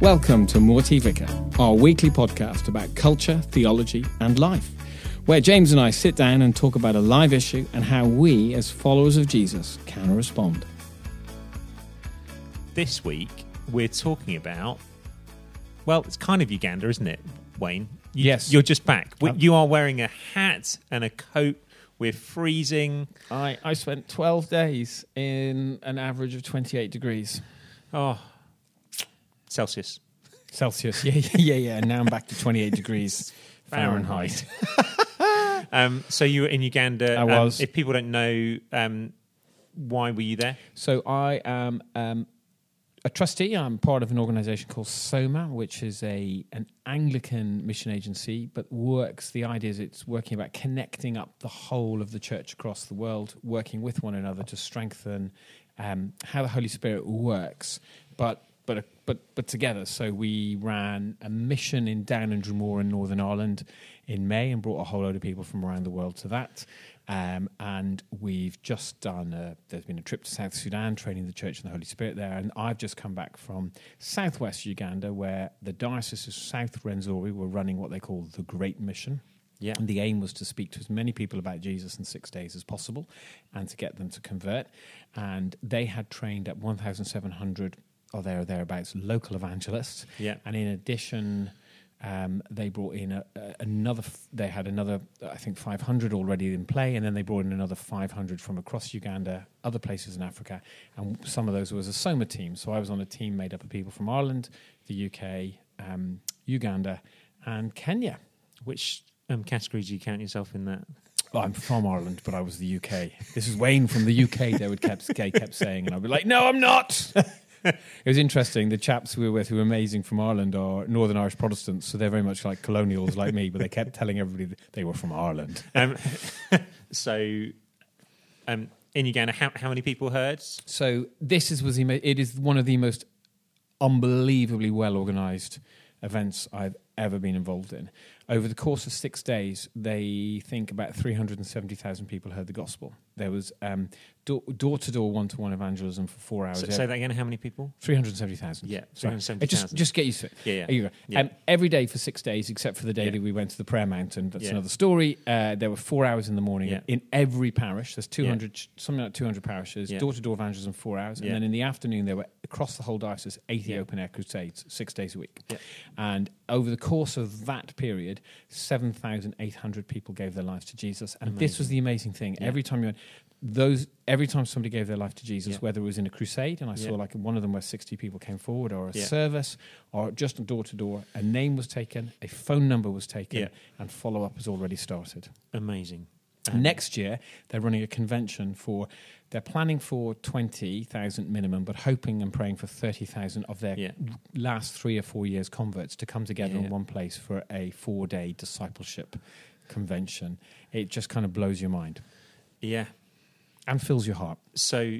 Welcome to Morty Vicar, our weekly podcast about culture, theology, and life, where James and I sit down and talk about a live issue and how we, as followers of Jesus, can respond. This week, we're talking about, well, it's kind of Uganda, isn't it, Wayne? You, Yes. You're just back. You are wearing a hat and a coat. We're freezing. I, I spent 12 days in an average of 28 degrees Oh, Celsius. Celsius. Yeah, yeah, yeah, yeah. And now I'm back to 28 degrees Fahrenheit. Um, so you were in Uganda. I Um, was. if people don't know, um, why were you there? So I am um, a trustee. I'm part of an organisation called SOMA, which is a an Anglican mission agency, but works. The idea is it's working about connecting up the whole of the church across the world, working with one another to strengthen um, how the Holy Spirit works, but. But, but, but together. So we ran a mission in Down and Dromore in Northern Ireland in May and brought a whole load of people from around the world to that. Um, and we've just done, a, there's been a trip to South Sudan, training the church and the Holy Spirit there. And I've just come back from southwest Uganda, where the Diocese of South Rwenzori were running what they call the Great Mission. Yeah. And the aim was to speak to as many people about Jesus in six days as possible and to get them to convert. And they had trained up 1,700 or there or thereabouts local evangelists. Yeah. And in addition, um, they brought in a, a, another. f- They had another, I think, 500 already in play, and then they brought in another 500 from across Uganda, other places in Africa, and some of those was a Soma team. So I was on a team made up of people from Ireland, the UK, um, Uganda, and Kenya. Which um, category do you count yourself in that? Well, I'm from Ireland, but I was the UK. This is Wayne from the UK. They would kept kept saying, and I'd be like, "No, I'm not." it was interesting. The chaps we were with, who were amazing from Ireland, are Northern Irish Protestants, so they're very much like colonials, like me. But they kept telling everybody that they were from Ireland. Um, so, um, in Uganda, how, how many people heard? So this is was the, it is one of the most unbelievably well organised events I've ever been involved in. Over the course of six days, they think about 370,000 people heard the gospel. There was um, door to door, one to one evangelism for four hours. So, say that again. How many people? 370,000. Yeah, 370,000. Uh, Just, just get used to it. Yeah, yeah. There you go. Yeah. Um, every day for six days, except for the day Yeah. that we went to the prayer mountain. That's Yeah. another story. Uh, there were four hours in the morning in every parish. There's 200, ch- something like 200 parishes, door to door evangelism, four hours. And then in the afternoon, there were across the whole diocese 80 Yeah. open air crusades, six days a week. Yeah. And over the course of that period, 7,800 people gave their lives to Jesus. And this was the amazing thing. Every time you went, those every time somebody gave their life to Jesus, Yeah. whether it was in a crusade, and I saw like one of them where 60 people came forward, or a Yeah. service, or just door to door, a name was taken, a phone number was taken, Yeah. and follow up has already started. Amazing. Um, Next year, they're running a convention for, they're planning for 20,000 minimum, but hoping and praying for 30,000 of their Yeah. last three or four years converts to come together Yeah. in one place for a four day discipleship convention. It just kind of blows your mind Yeah. And fills your heart. So,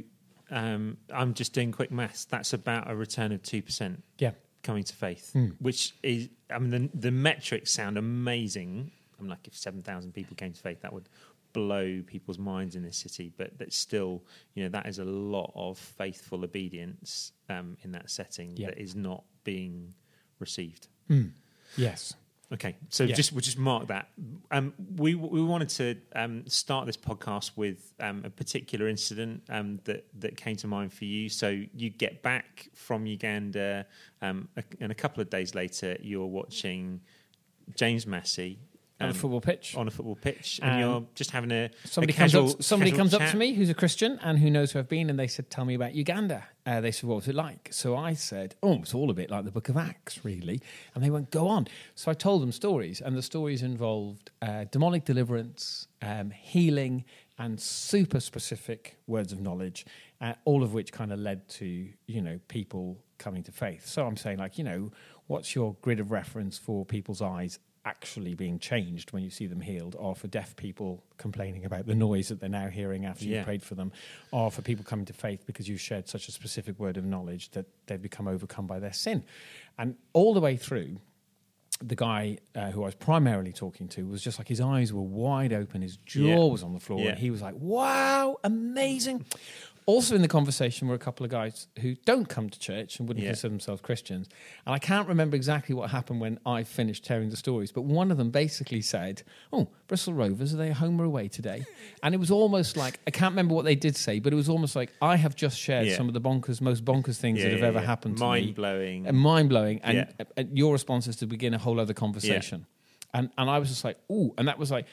um, I'm just doing quick maths. That's about a return of two percent Yeah. coming to faith, Mm. which is, I mean, the, the metrics sound amazing. I'm like, if 7,000 people came to faith, that would blow people's minds in this city. But that's still, you know, that is a lot of faithful obedience um, in that setting Yeah. that is not being received. Mm. Yes. Okay, so Yeah. just we'll just mark that. Um, we we wanted to um, start this podcast with um, a particular incident um, that that came to mind for you. So you get back from Uganda, um, a, and a couple of days later, you're watching James Massey On a um, football pitch. on a football pitch, and Um, you're just having a Somebody a comes casual, up. Somebody casual comes up to me who's a Christian and who knows who I've been, and they said, "Tell me about Uganda." Uh, they said, "What was it like?" So I said, "Oh, it's all a bit like the Book of Acts, really." And they went, "Go on." So I told them stories, and the stories involved uh, demonic deliverance, um, healing, and super specific words of knowledge, uh, all of which kind of led to you know people coming to faith. So I'm saying, like, you know, what's your grid of reference for people's eyes actually being changed when you see them healed, or for deaf people complaining about the noise that they're now hearing after Yeah. you prayed for them, or for people coming to faith because you shared such a specific word of knowledge that they've become overcome by their sin. And all the way through, the guy uh, who I was primarily talking to was just like his eyes were wide open, his jaw Yeah. was on the floor, Yeah. and he was like, "Wow, amazing! Also, in the conversation were a couple of guys who don't come to church and wouldn't Yeah. consider themselves Christians. And I can't remember exactly what happened when I finished telling the stories, but one of them basically said, Oh, Bristol Rovers, are they home or away today? And it was almost like, I can't remember what they did say, but it was almost like, I have just shared Yeah. some of the bonkers, most bonkers things Yeah, that have ever happened to Mind me. blowing. And mind blowing. And your response is to begin a whole other conversation. And, and I was just like, Ooh. And that was like,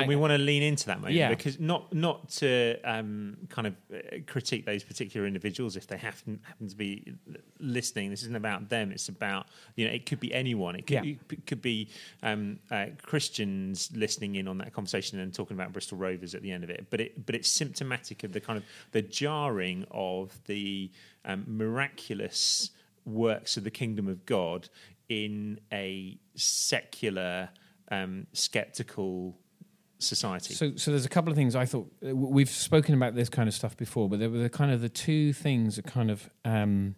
and we want to lean into that moment Yeah. because not not to um, kind of uh, critique those particular individuals if they happen happen to be listening. This isn't about them. It's about you know it could be anyone. It could Yeah. it could be um, uh, Christians listening in on that conversation and talking about Bristol Rovers at the end of it. But it but it's symptomatic of the kind of the jarring of the um, miraculous works of the kingdom of God in a secular um, skeptical society. So, so there's a couple of things I thought uh, we've spoken about this kind of stuff before, but there were the kind of the two things that kind of um,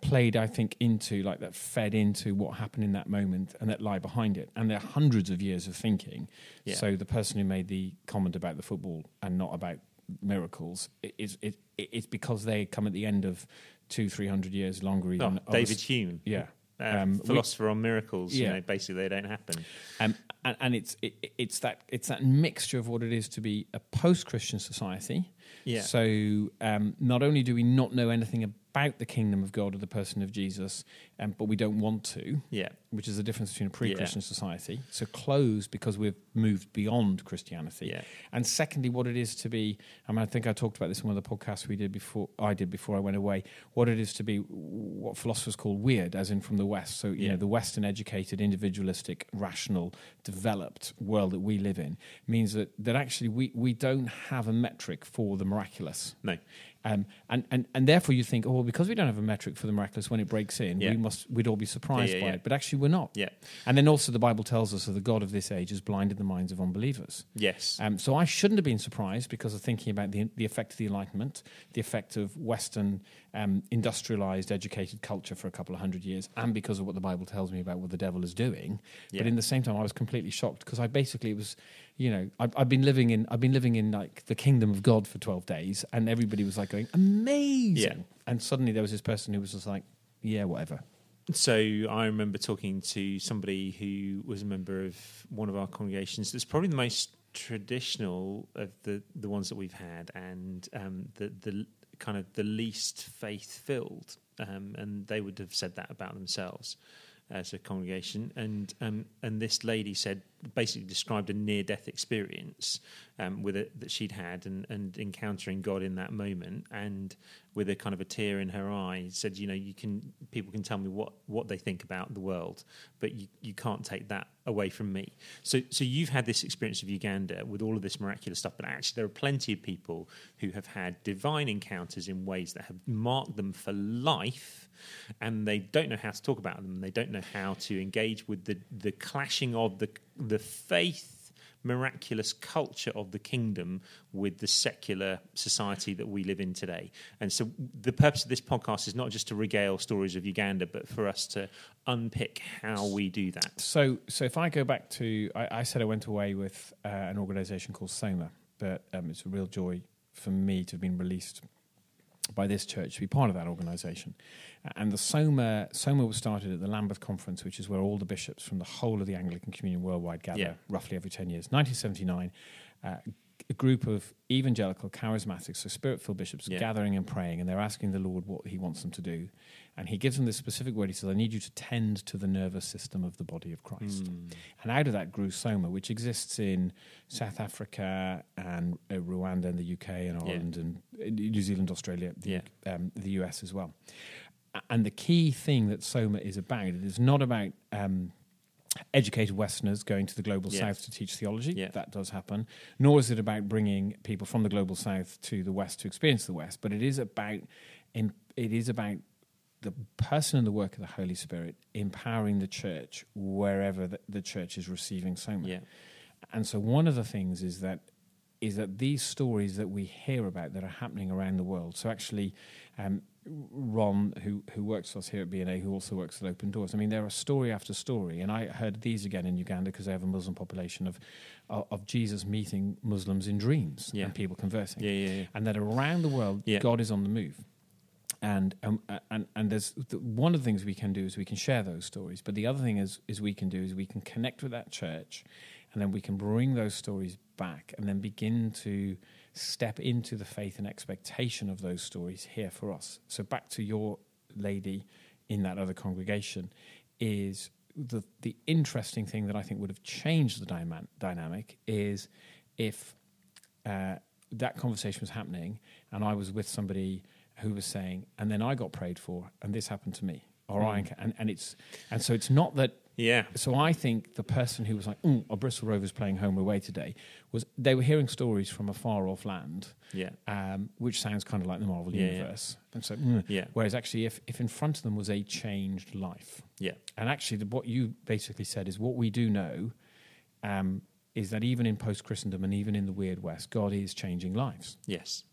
played, I think, into like that fed into what happened in that moment and that lie behind it. And there are hundreds of years of thinking. Yeah. So the person who made the comment about the football and not about miracles is it, it, it's because they come at the end of two, three hundred years longer. Even Oh, David us- Hume, yeah. Uh, Um, we- philosopher on miracles. You know, basically they don't happen. Um, and, and it's it, it's that it's that mixture of what it is to be a post-Christian society. Yeah. So um, not only do we not know anything about the kingdom of God or the person of Jesus, um, but we don't want to, Yeah, which is the difference between a pre-Christian society. So closed because we've moved beyond Christianity. Yeah. And secondly, what it is to be. I mean, I think I talked about this in one of the podcasts we did before. I did before I went away. What it is to be what philosophers call weird, as in from the West. So you Yeah. know, the Western educated, individualistic, rational, developed world that we live in means that that actually we we don't have a metric for the miraculous. no, Um, and, and, and therefore you think, oh, well, because we don't have a metric for the miraculous when it breaks in, Yeah. we must, we'd all be surprised Yeah, yeah, by it. But actually, we're not. yeah, And then also the Bible tells us that the God of this age has blinded the minds of unbelievers. yes, Um, so I shouldn't have been surprised because of thinking about the, the effect of the Enlightenment, the effect of Western um, industrialized, educated culture for a couple of hundred years, and because of what the Bible tells me about what the devil is doing. Yeah. But in the same time, I was completely shocked because I basically was, you know, I, I've been living in, I've been living in like the kingdom of God for twelve days, and everybody was like going amazing, Yeah. and suddenly there was this person who was just like, yeah, whatever. So I remember talking to somebody who was a member of one of our congregations. That's probably the most traditional of the the ones that we've had, and um, the the kind of the least faith filled. Um, and they would have said that about themselves as a congregation. And um, and this lady said basically described a near death experience um, with it that she'd had and, and encountering God in that moment. And with a kind of a tear in her eye said you know you can people can tell me what what they think about the world but you, you can't take that away from me. So so you've had this experience of Uganda with all of this miraculous stuff but actually there are plenty of people who have had divine encounters in ways that have marked them for life and they don't know how to talk about them. They don't know how to engage with the the clashing of the the faith miraculous culture of the kingdom with the secular society that we live in today. And so the purpose of this podcast is not just to regale stories of Uganda, but for us to unpick how we do that. So, so if I go back to, I, I said I went away with uh, an organisation called Soma, but um, it's a real joy for me to have been released by this church to be part of that organisation. And the Soma Soma was started at the Lambeth Conference, which is where all the bishops from the whole of the Anglican Communion worldwide gather, Yeah. roughly every ten years. 1979. Uh, a group of evangelical charismatics, so spirit-filled bishops, Yeah. gathering and praying, and they're asking the Lord what He wants them to do, and He gives them this specific word. He says, "I need you to tend to the nervous system of the body of Christ." Hmm. And out of that grew Soma, which exists in South Africa and uh, Rwanda and the UK and Yeah. Ireland and uh, New Zealand, Australia, the, Yeah. um, the US as well. And the key thing that Soma is about, it is not about um, educated Westerners going to the global Yeah. South to teach theology. Yeah. That does happen. Nor is it about bringing people from the global South to the West to experience the West. But it is about, em- it is about the person and the work of the Holy Spirit empowering the church wherever the, the church is receiving Soma. Yeah. And so one of the things is that is that these stories that we hear about that are happening around the world. So actually, um, Ron, who who works for us here at BNA, who also works at Open Doors. I mean, there are story after story, and I heard these again in Uganda because they have a Muslim population of of, of Jesus meeting Muslims in dreams Yeah. and people conversing, Yeah, yeah, yeah. and that around the world, Yeah. God is on the move. And um, and and there's the, one of the things we can do is we can share those stories, but the other thing is is we can do is we can connect with that church, and then we can bring those stories back, and then begin to step into the faith and expectation of those stories here for us. So back to your lady in that other congregation is the the interesting thing that I think would have changed the dyma- dynamic is if uh, that conversation was happening and I was with somebody who was saying, and then I got prayed for, and this happened to me. Or I, and, and it's and so it's not that Yeah. so I think the person who was like, mm, "Oh, Bristol Rovers playing home away today," was they were hearing stories from a far off land, Yeah. um, which sounds kind of like the Marvel Yeah, yeah. universe. And so, mm. Yeah. whereas actually, if if in front of them was a changed life, Yeah. and actually, the, what you basically said is what we do know um, is that even in post Christendom and even in the weird West, God is changing lives, Yes.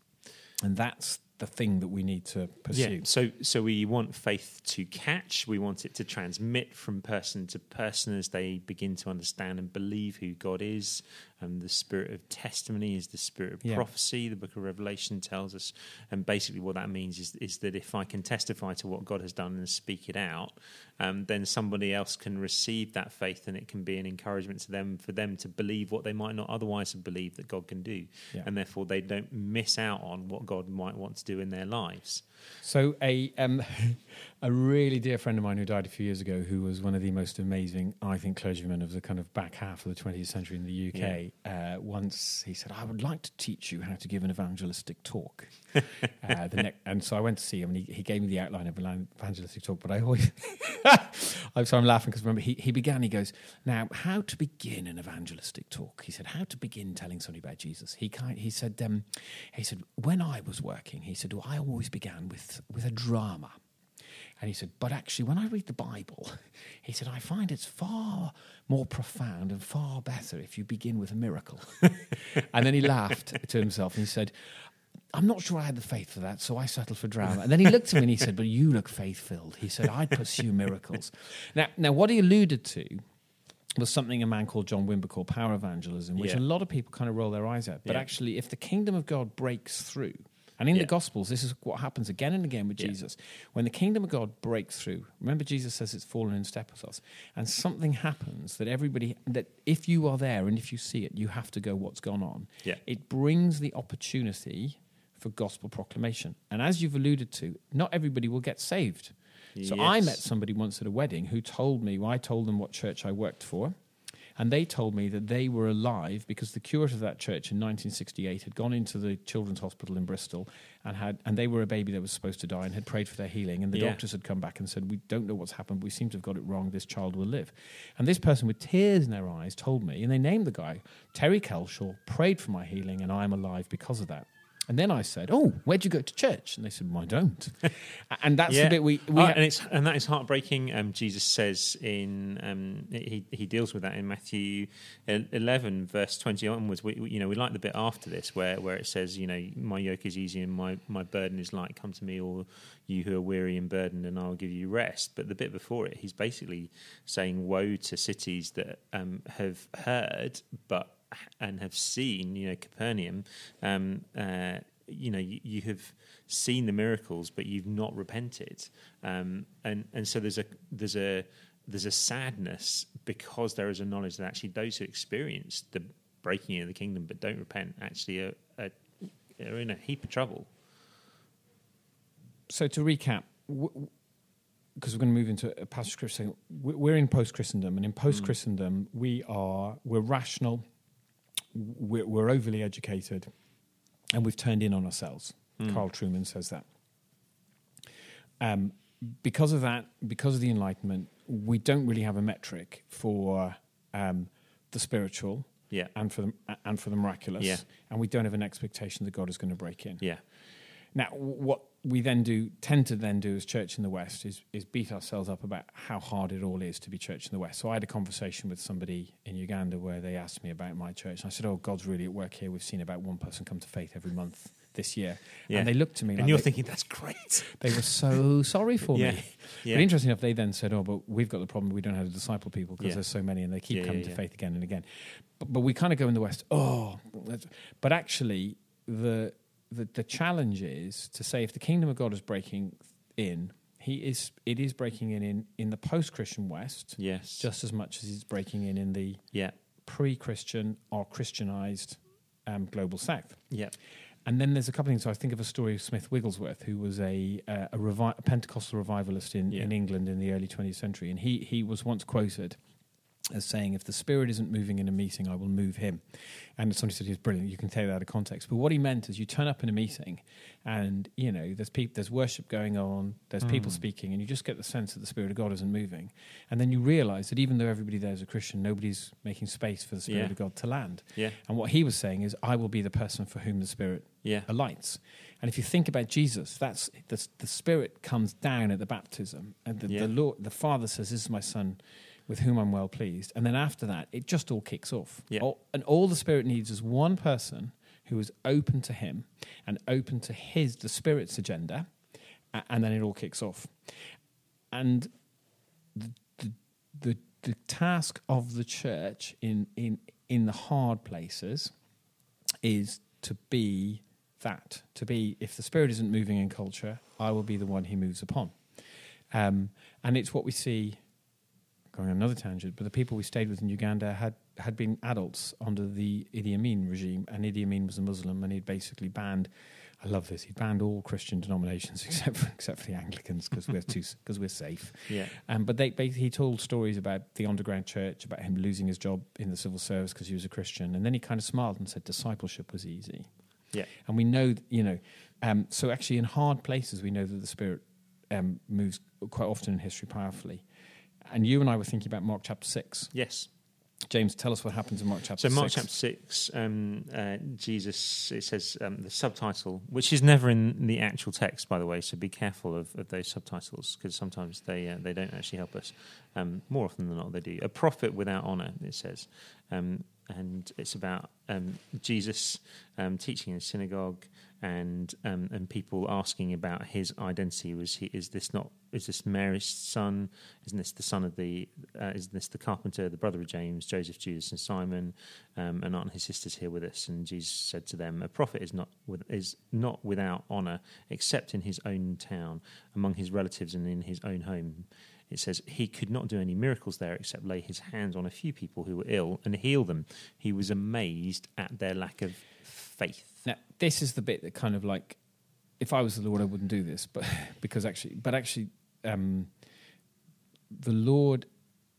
and that's the thing that we need to pursue. Yeah. So so we want faith to catch. We want it to transmit from person to person as they begin to understand and believe who God is. And the spirit of testimony is the spirit of Yeah. prophecy. The book of Revelation tells us. And basically, what that means is is that if I can testify to what God has done and speak it out, um, then somebody else can receive that faith, and it can be an encouragement to them for them to believe what they might not otherwise have believed that God can do, Yeah. and therefore they don't miss out on what God might want to do in their lives. So a um, a really dear friend of mine who died a few years ago, who was one of the most amazing, I think, clergymen of the kind of back half of the 20th century in the UK. Uh, once he said, "I would like to teach you how to give an evangelistic talk." uh, the ne- and so I went to see him, and he, he gave me the outline of an evangelistic talk. But I always, I'm sorry, I'm laughing because remember he, he began. He goes, "Now, how to begin an evangelistic talk?" He said, "How to begin telling somebody about Jesus." He kind, he said, um, he said, when I was working, he said, well, I always began with with a drama. And he said, but actually, when I read the Bible, he said, I find it's far more profound and far better if you begin with a miracle. and then he laughed to himself and he said, I'm not sure I had the faith for that, so I settled for drama. And then he looked at me and he said, But you look faith filled. He said, I'd pursue miracles. Now, now, what he alluded to was something a man called John Wimber called power evangelism, which Yeah. a lot of people kind of roll their eyes at. But Yeah. actually, if the kingdom of God breaks through, and in Yeah. the Gospels, this is what happens again and again with Yeah. Jesus. When the kingdom of God breaks through, remember Jesus says it's fallen in step with us, and something happens that everybody, that if you are there and if you see it, you have to go, what's gone on? Yeah. It brings the opportunity for gospel proclamation. And as you've alluded to, not everybody will get saved. So I met somebody once at a wedding who told me, well, I told them what church I worked for. And they told me that they were alive because the curate of that church in 1968 had gone into the children's hospital in Bristol and had, and they were a baby that was supposed to die and had prayed for their healing. And the Yeah. doctors had come back and said, "We don't know what's happened. But We seem to have got it wrong. This child will live." And this person with tears in their eyes told me, and they named the guy Terry Kelshaw, prayed for my healing, and I'm alive because of that. And then I said, "Oh, where'd you go to church?" And they said, well, "I don't." and that's the bit we, we Oh, ha- and it's and that is heartbreaking. Um, Jesus says in um, he he deals with that in Matthew eleven verse twenty onwards. We, we- you know we like the bit after this where where it says you know my yoke is easy and my my burden is light. Come to me, all you who are weary and burdened, and I'll give you rest. But the bit before it, he's basically saying woe to cities that um, have heard but and have seen. You know Capernaum. Um, uh, you know you, you have seen the miracles but you've not repented um, and and so there's a there's a there's a sadness because there is a knowledge that actually those who experience the breaking of the kingdom but don't repent actually are, are, are in a heap of trouble so to recap, because we're going to move into a passage of we- we're in post Christendom, and in post Christendom, we are we're rational, we're, we're overly educated, and we've turned in on ourselves. Carl Trueman says that. Um, because of that, because of the Enlightenment, we don't really have a metric for um, the spiritual yeah and for the and for the miraculous, Yeah. and we don't have an expectation that God is going to break in. yeah Now, what we then do, tend to then do as church in the West, is, is beat ourselves up about how hard it all is to be church in the West. So I had a conversation with somebody in Uganda where they asked me about my church. And I said, Oh, God's really at work here. We've seen about one person come to faith every month this year, Yeah. and they looked to me And like you're they, thinking that's great. they were so sorry for Yeah. me. Yeah. But interesting enough, they then said, "Oh, but we've got the problem. We don't how to disciple people because Yeah. there's so many, and they keep coming to faith again and again." But, but we kind of go in the West. Oh, but actually, the, the the challenge is to say if the kingdom of God is breaking in, he is it is breaking in in, in the post-Christian West Yes. just as much as it's breaking in in the yeah. pre-Christian or Christianized um, global South. Yeah. And then there's a couple of things. So I think of a story of Smith Wigglesworth, who was a uh, a, revi- a Pentecostal revivalist in, Yeah. in England in the early 20th century, and he he was once quoted as saying, "If the Spirit isn't moving in a meeting, I will move him." And somebody said he was brilliant. You can take that out of context, but what he meant is you turn up in a meeting, and you know there's people, there's worship going on, there's people Mm. speaking, and you just get the sense that the Spirit of God isn't moving, and then you realise that even though everybody there is a Christian, nobody's making space for the Spirit Yeah. of God to land. Yeah. And what he was saying is, I will be the person for whom the Spirit Yeah. alights. And if you think about Jesus, that's the, the Spirit comes down at the baptism, and the, Yeah. the Lord, the Father says, "This is my Son, with whom I'm well pleased." And then after that, it just all kicks off. Yeah. All, and all the Spirit needs is one person who is open to Him and open to His, the Spirit's agenda, a- and then it all kicks off. And the, the, the, the task of the church in, in, in the hard places is to be that, to be, if the Spirit isn't moving in culture, I will be the one he moves upon. Um, and it's what we see, going on another tangent, but the people we stayed with in Uganda had, had been adults under the Idi Amin regime, and Idi Amin was a Muslim, and he'd basically banned, I love this, he banned all Christian denominations except for, except for the Anglicans because we're, too, because we're safe. Yeah. Um, but they, they, he told stories about the underground church, about him losing his job in the civil service because he was a Christian. And then he kind of smiled and said discipleship was easy. Yeah. And we know, you know, um, so actually in hard places, we know that the Spirit um, moves quite often in history powerfully. And you and I were thinking about Mark chapter 6. Yes. James, tell us what happens in Mark chapter six. So 6. Mark chapter six, um, uh, Jesus. It says um, the subtitle, which is never in the actual text, by the way. So be careful of, of those subtitles because sometimes they uh, they don't actually help us. Um, more often than not, they do. A prophet without honor. It says, um, and it's about um, Jesus um, teaching in a synagogue and um, and people asking about his identity. Was he? Is this not? Is this Mary's son? Isn't this the son of the? Uh, isn't this the carpenter, the brother of James, Joseph, Judas, and Simon? Um, and aren't his sisters here with us? And Jesus said to them, A prophet is not with, is not without honor except in his own town, among his relatives, and in his own home. It says he could not do any miracles there except lay his hands on a few people who were ill and heal them. He was amazed at their lack of faith. Now, this is the bit that kind of like, if I was the Lord, I wouldn't do this, but because actually, but actually, um, the Lord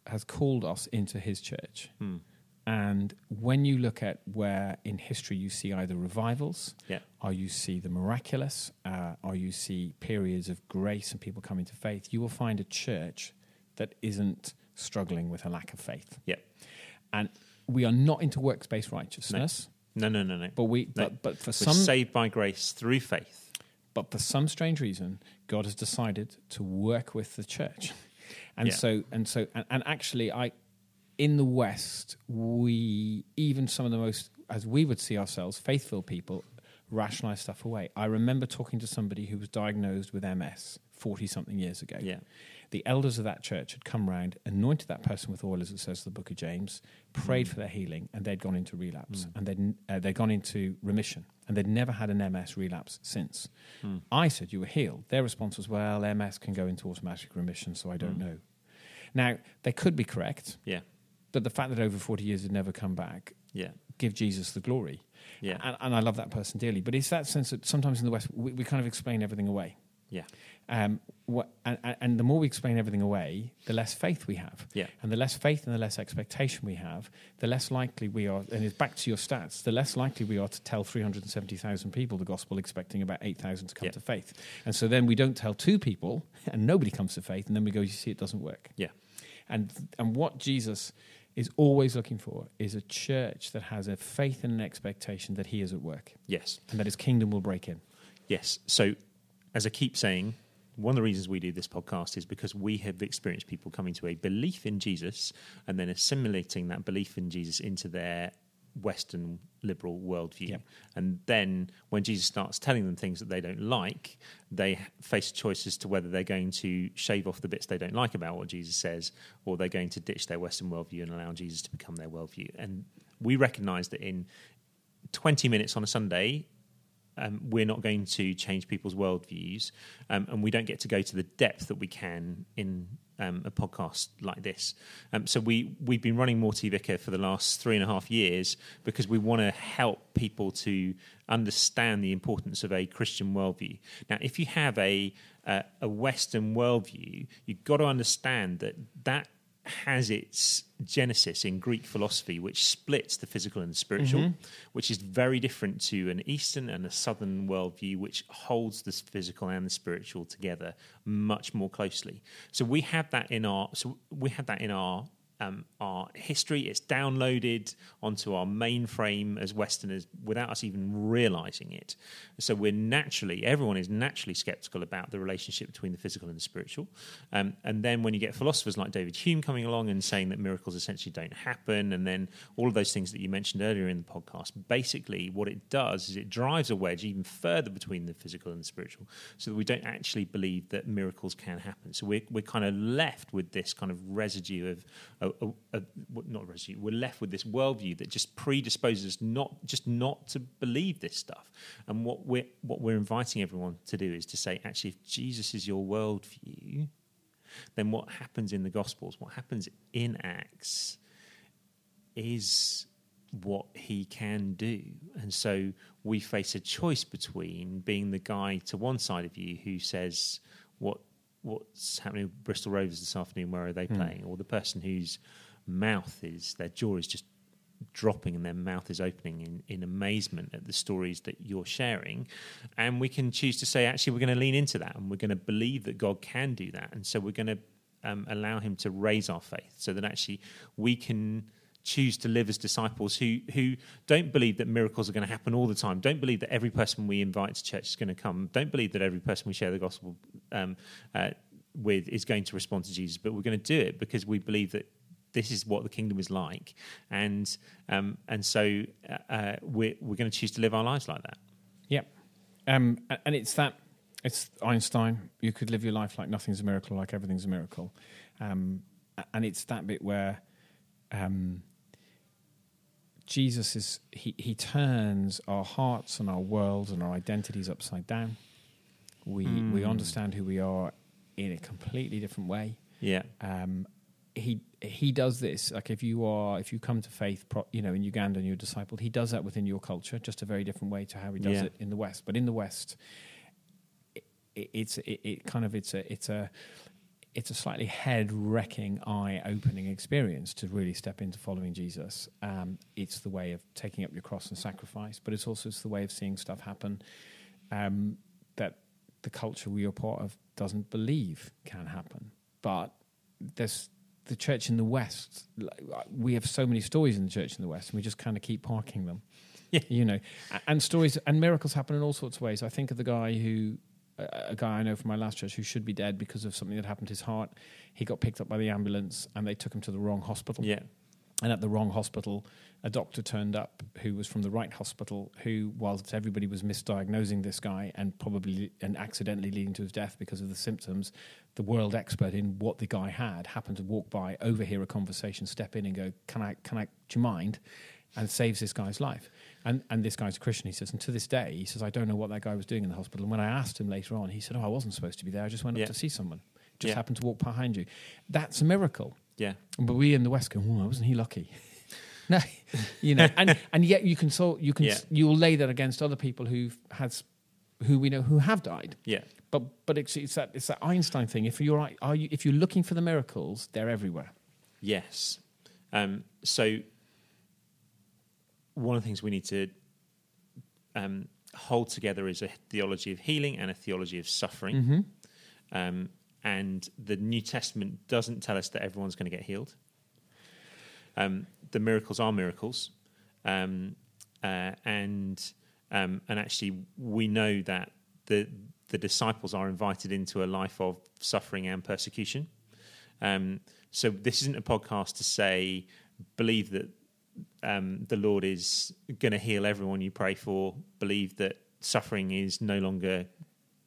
has called us into His church, Hmm. And when you look at where in history you see either revivals, Yeah. or you see the miraculous, uh, or you see periods of grace and people coming to faith, you will find a church that isn't struggling with a lack of faith. Yeah. And we are not into works-based righteousness, No, no, no, no. but we, No. but, but for We're some saved by grace through faith. But for some strange reason, God has decided to work with the church, and Yeah. so and so and, and actually, I in the West, we even some of the most, as we would see ourselves, faithful people, rationalize stuff away. I remember talking to somebody who was diagnosed with MS forty something years ago. Yeah. The elders of that church had come round, anointed that person with oil, as it says in the book of James, prayed Mm. for their healing, and they'd gone into relapse, Mm. and they'd, uh, they'd gone into remission, and they'd never had an MS relapse since. Hmm. I said, You were healed. Their response was, Well, MS can go into automatic remission, so I don't Mm. know. Now, they could be correct, Yeah. But the fact that over 40 years had never come back, Yeah. give Jesus the glory. Yeah. And, and I love that person dearly. But it's that sense that sometimes in the West, we, we kind of explain everything away. Yeah. Um, what, and, and- the more we explain everything away, the less faith we have. Yeah. And the less faith and the less expectation we have, the less likely we are, and it's back to your stats, the less likely we are to tell 370,000 people the gospel, expecting about 8,000 to come Yeah. to faith. And so then we don't tell two people, and nobody comes to faith, and then we go, you see, it doesn't work. Yeah. And, and what Jesus is always looking for is a church that has a faith and an expectation that he is at work Yes. and that his kingdom will break in. Yes. So, as I keep saying, one of the reasons we do this podcast is because we have experienced people coming to a belief in Jesus and then assimilating that belief in Jesus into their Western liberal worldview. Yep. And then when Jesus starts telling them things that they don't like, they face a choice as to whether they're going to shave off the bits they don't like about what Jesus says, or they're going to ditch their Western worldview and allow Jesus to become their worldview. And we recognize that in 20 minutes on a Sunday, um, we're not going to change people's worldviews, um, and we don't get to go to the depth that we can in um, a podcast like this. Um, so we we've been running Morty Vicar for the last three and a half years because we want to help people to understand the importance of a Christian worldview. Now, if you have a uh, a Western worldview, you've got to understand that that has its genesis in Greek philosophy, which splits the physical and the spiritual, Mm-hmm. which is very different to an Eastern and a Southern worldview, which holds the physical and the spiritual together much more closely. So we have that in our so we have that in our um, our history. It's downloaded onto our mainframe as Westerners without us even realizing it. So we're naturally, everyone is naturally skeptical about the relationship between the physical and the spiritual. Um, and then when you get philosophers like David Hume coming along and saying that miracles essentially don't happen, and then all of those things that you mentioned earlier in the podcast, basically what it does is it drives a wedge even further between the physical and the spiritual so that we don't actually believe that miracles can happen. So we're, we're kind of left with this kind of residue of, a, a, a, not residue, we're left with this worldview that just predisposes us not just not to believe this stuff. And what we're, what we're inviting everyone to do is to say, actually, if Jesus is your worldview, then what happens in the Gospels, what happens in Acts, is what he can do. And so we face a choice between being the guy to one side of you who says, What what's happening with Bristol Rovers this afternoon, where are they playing? Or the person whose mouth is their jaw is just dropping and their mouth is opening in, in amazement at the stories that you're sharing. And we can choose to say, actually, we're going to lean into that and we're going to believe that God can do that. And so we're going to um, allow Him to raise our faith so that actually we can choose to live as disciples who who don't believe that miracles are going to happen all the time. Don't believe that every person we invite to church is going to come. Don't believe that every person we share the gospel um, uh, with is going to respond to Jesus. But we're going to do it because we believe that this is what the kingdom is like, and um, and so uh, uh, we're we're going to choose to live our lives like that. Yep. Um, and it's that, it's Einstein. You could live your life like nothing's a miracle, like everything's a miracle. Um, and it's that bit where um, Jesus is, he, he turns our hearts and our worlds and our identities upside down. We, we understand who we are in a completely different way Yeah, um, he he does this like if you are if you come to faith pro, you know in Uganda and you're discipled he does that within your culture just a very different way to how he does Yeah. it in the West but in the West it, it's it, it kind of it's a it's a it's a slightly head wrecking eye opening experience to really step into following Jesus um, it's the way of taking up your cross and sacrifice but it's also it's the way of seeing stuff happen um, that the culture we are part of doesn't believe can happen. But there's the church in the West. We have so many stories in the church in the West, and we just kind of keep parking them. Yeah. You know, and stories and miracles happen in all sorts of ways. I think of the guy who, a a guy I know from my last church who should be dead because of something that happened to his heart. He got picked up by the ambulance, and they took him to the wrong hospital. yeah, And at the wrong hospital, a doctor turned up who was from the right hospital, who, whilst everybody was misdiagnosing this guy and probably and accidentally leading to his death because of the symptoms, the world expert in what the guy had happened to walk by, overhear a conversation, step in and go, "Can I? Can I? Do you mind?" And saves this guy's life. And and this guy's a Christian. He says, and to this day, he says, I don't know what that guy was doing in the hospital. And when I asked him later on, he said, Oh, I wasn't supposed to be there. I just went Yeah. up to see someone. Just Yeah. happened to walk behind you. That's a miracle. yeah, But we in the West go, oh, wasn't he lucky? no, you know, and and yet you can so you can Yeah. you'll lay that against other people who've had who we know who have died. yeah. But but it's it's that it's that Einstein thing. If you're are you if you're looking for the miracles, they're everywhere. Yes. Um, so one of the things we need to um, hold together is a theology of healing and a theology of suffering. Um, and the New Testament doesn't tell us that everyone's going to get healed. Um, the miracles are miracles, um, uh, and um, and actually we know that the the disciples are invited into a life of suffering and persecution. Um, so this isn't a podcast to say believe that um, the Lord is going to heal everyone you pray for. Believe that suffering is no longer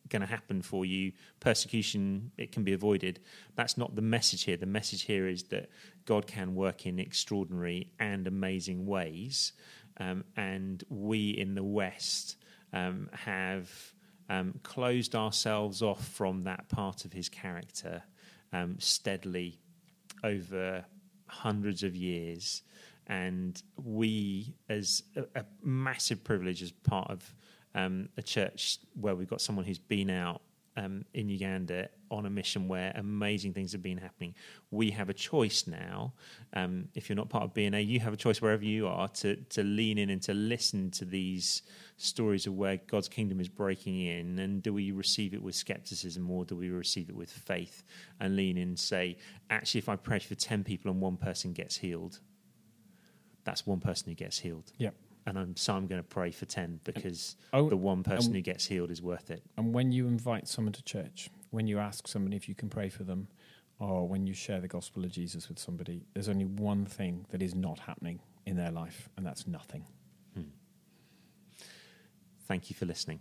going to happen for you. Persecution, it can be avoided. That's not the message here. The message here is that God can work in extraordinary and amazing ways. Um, and we in the West um, have um, closed ourselves off from that part of his character um, steadily over hundreds of years. And we, as a, a massive privilege, as part of um, a church where we've got someone who's been out um, in Uganda on a mission where amazing things have been happening. We have a choice now. Um, if you're not part of BNA, you have a choice wherever you are to to lean in and to listen to these stories of where God's kingdom is breaking in. And do we receive it with skepticism or do we receive it with faith and lean in and say, actually, if I pray for ten people and one person gets healed, that's one person who gets healed. Yep. And I'm, so I'm going to pray for 10 because Oh, the one person and- who gets healed is worth it. And when you invite someone to church, when you ask somebody if you can pray for them, or when you share the gospel of Jesus with somebody, there's only one thing that is not happening in their life, and that's nothing. Hmm. Thank you for listening.